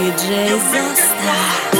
DJ ZOSTA.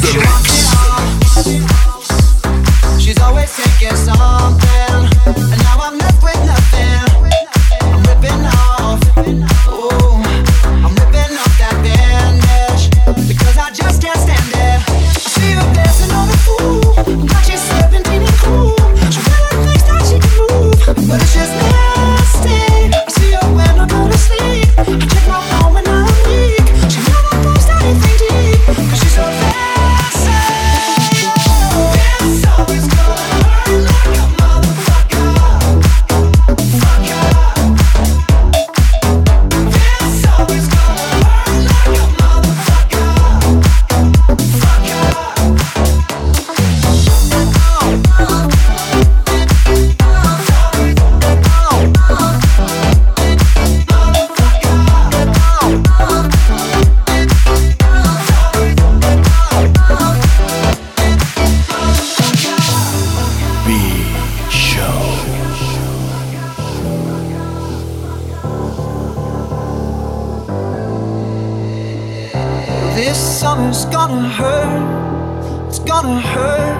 the mix. She's always taking something. summer's gonna hurt. It's gonna hurt.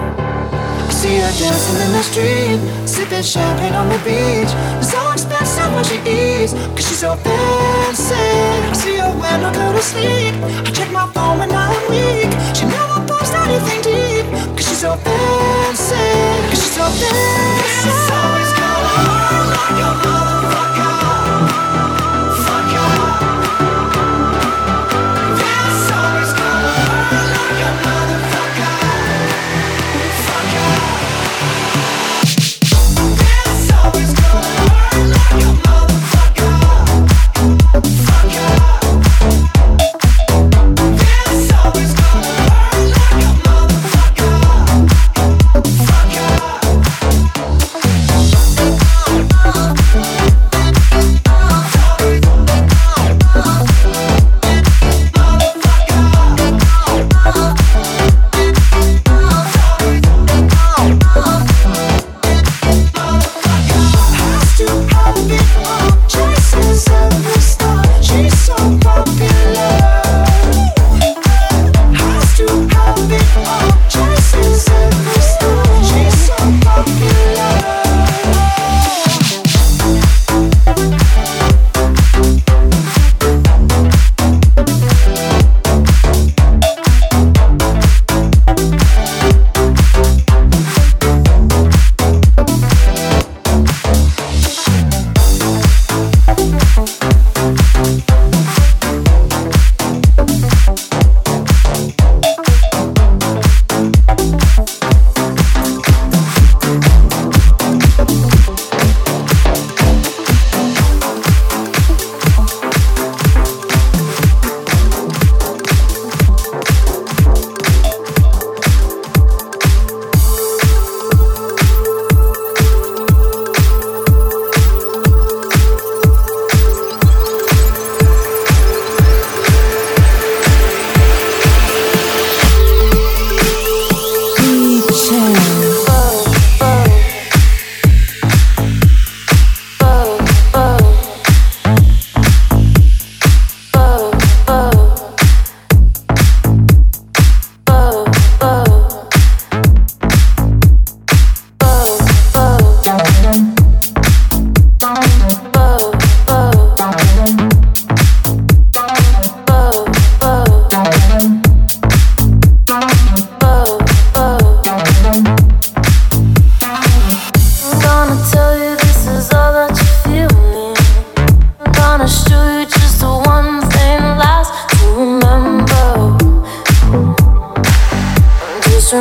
I see her dancing in the street, sipping champagne on the beach. It's so expensive when she eats, cause she's so fancy. I see her when I go to sleep. I check my phone when I'm weak. She never posts anything deep, cause she's so fancy. Cause she's so fancy. It's always gonna hurt like a motherfucker.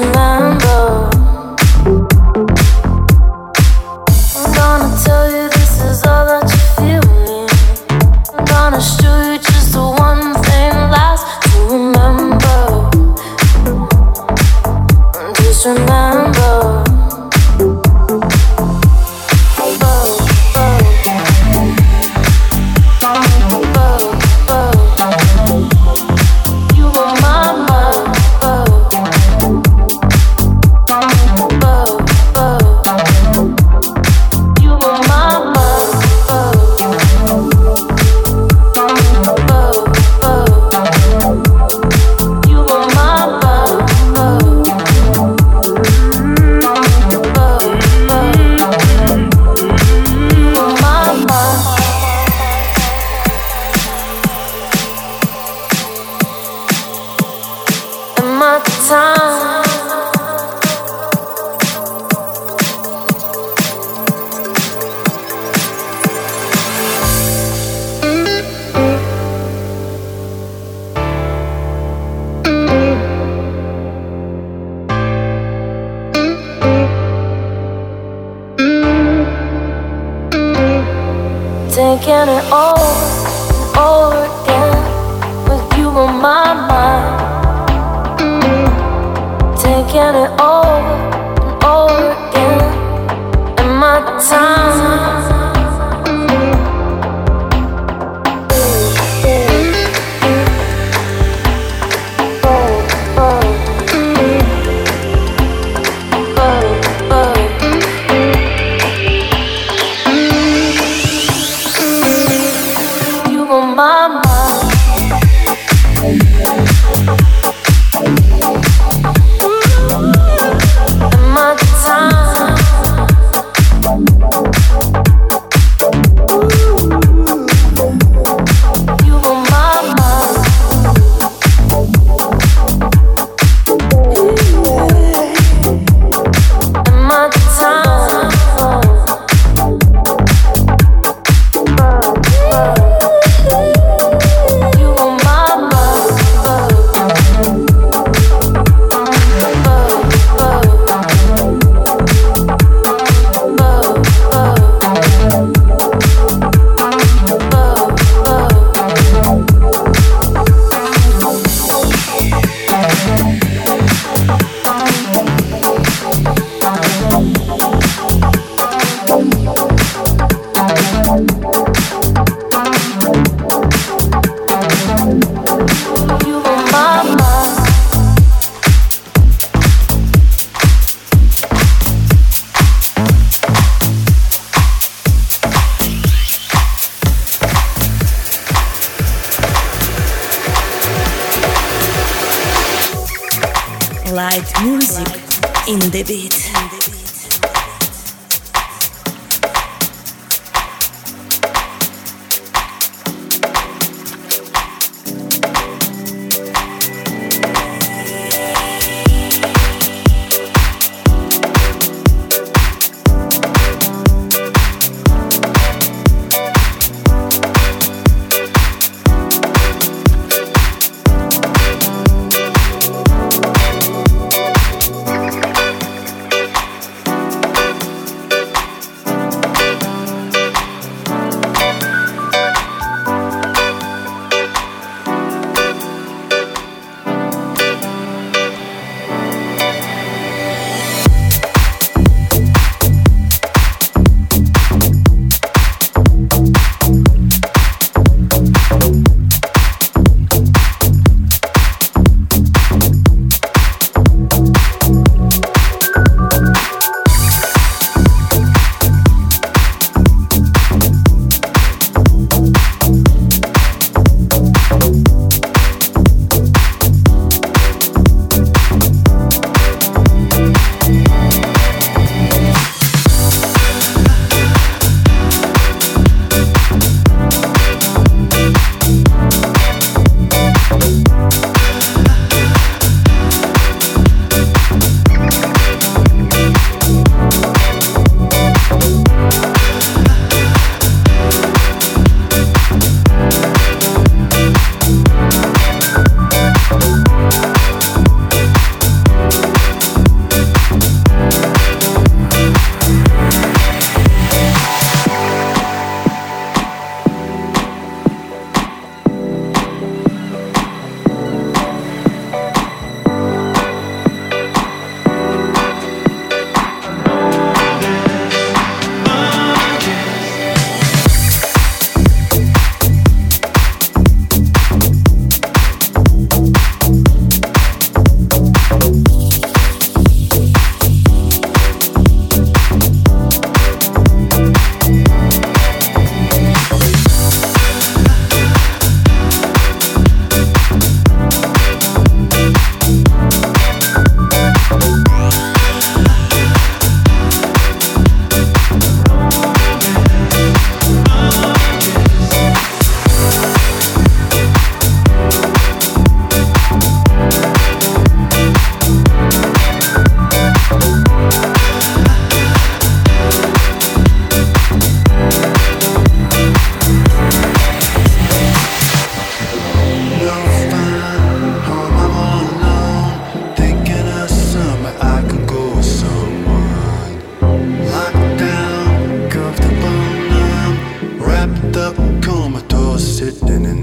remember light music in the beat.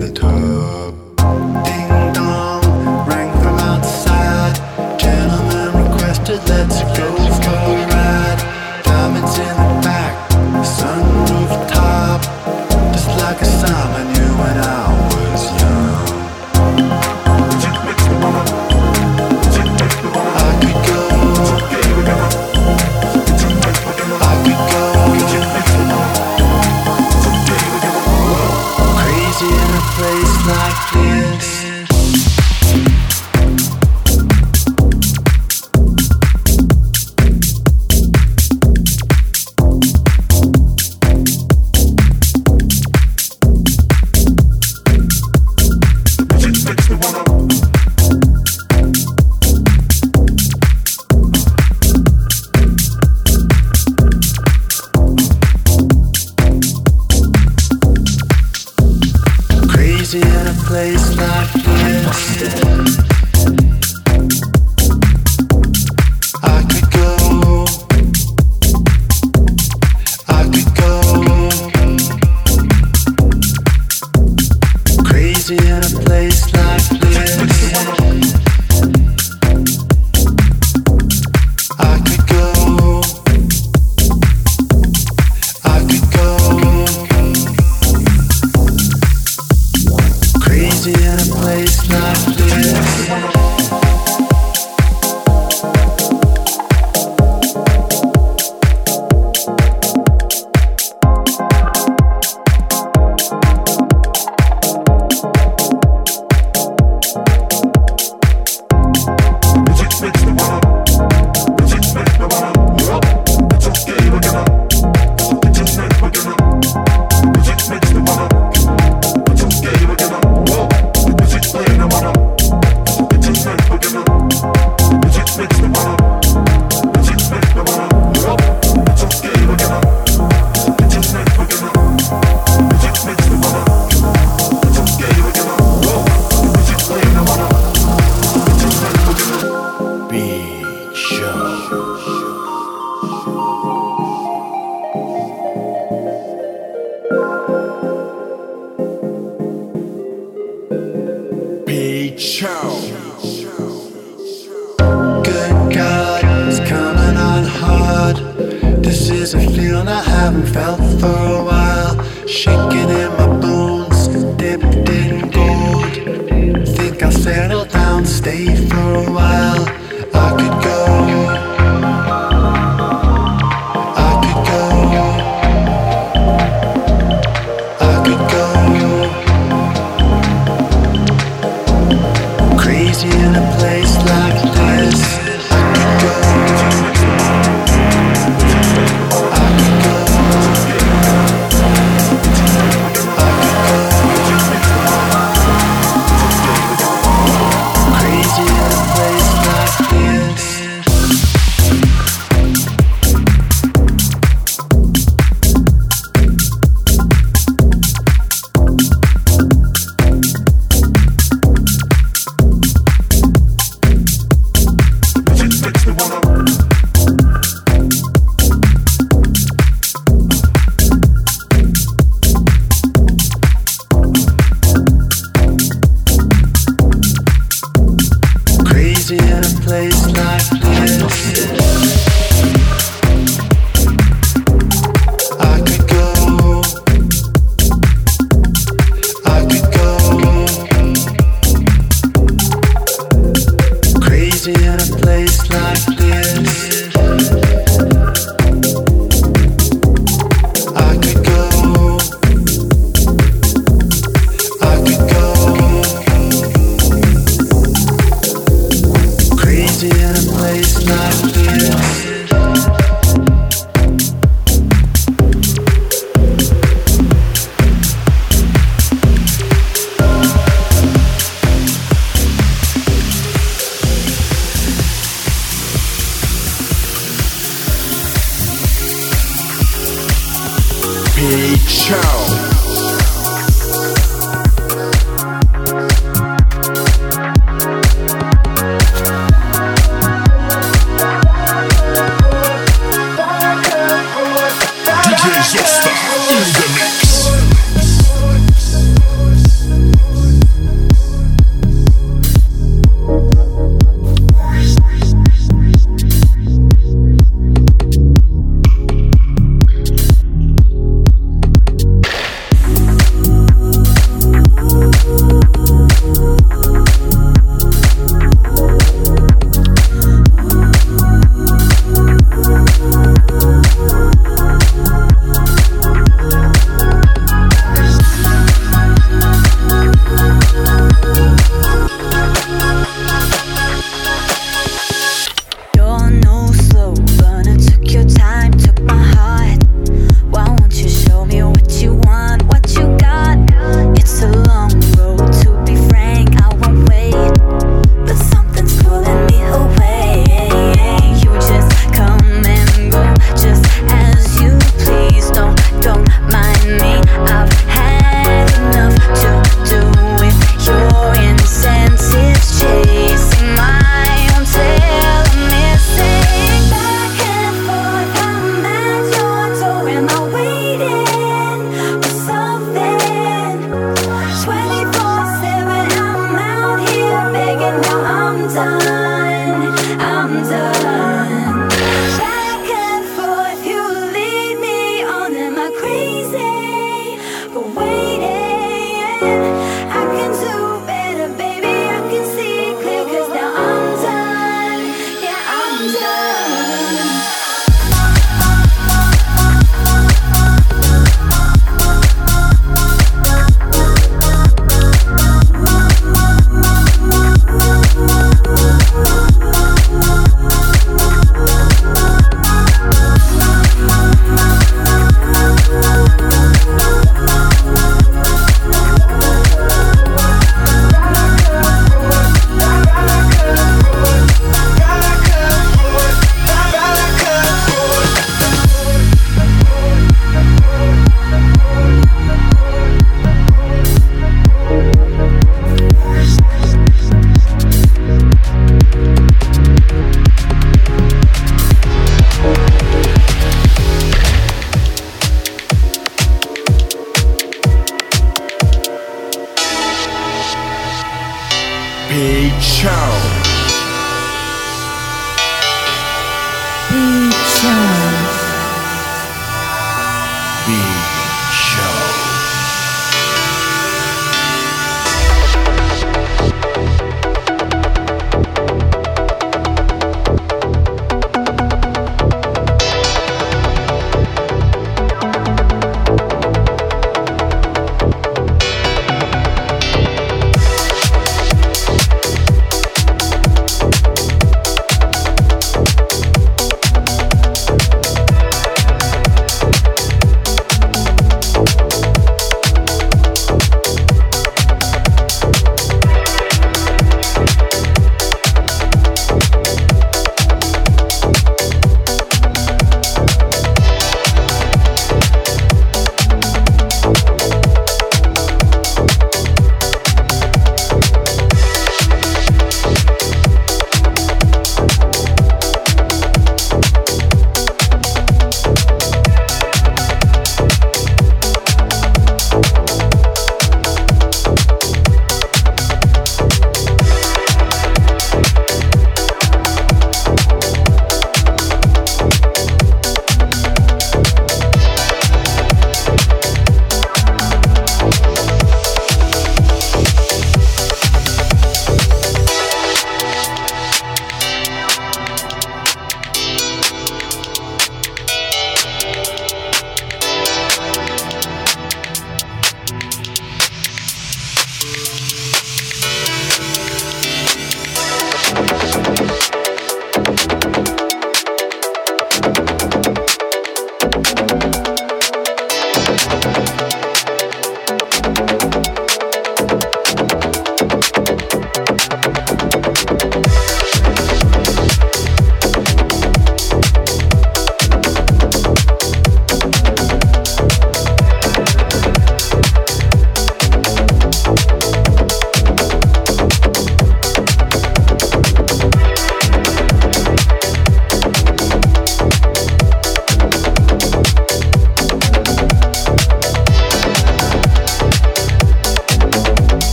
the time. Ciao.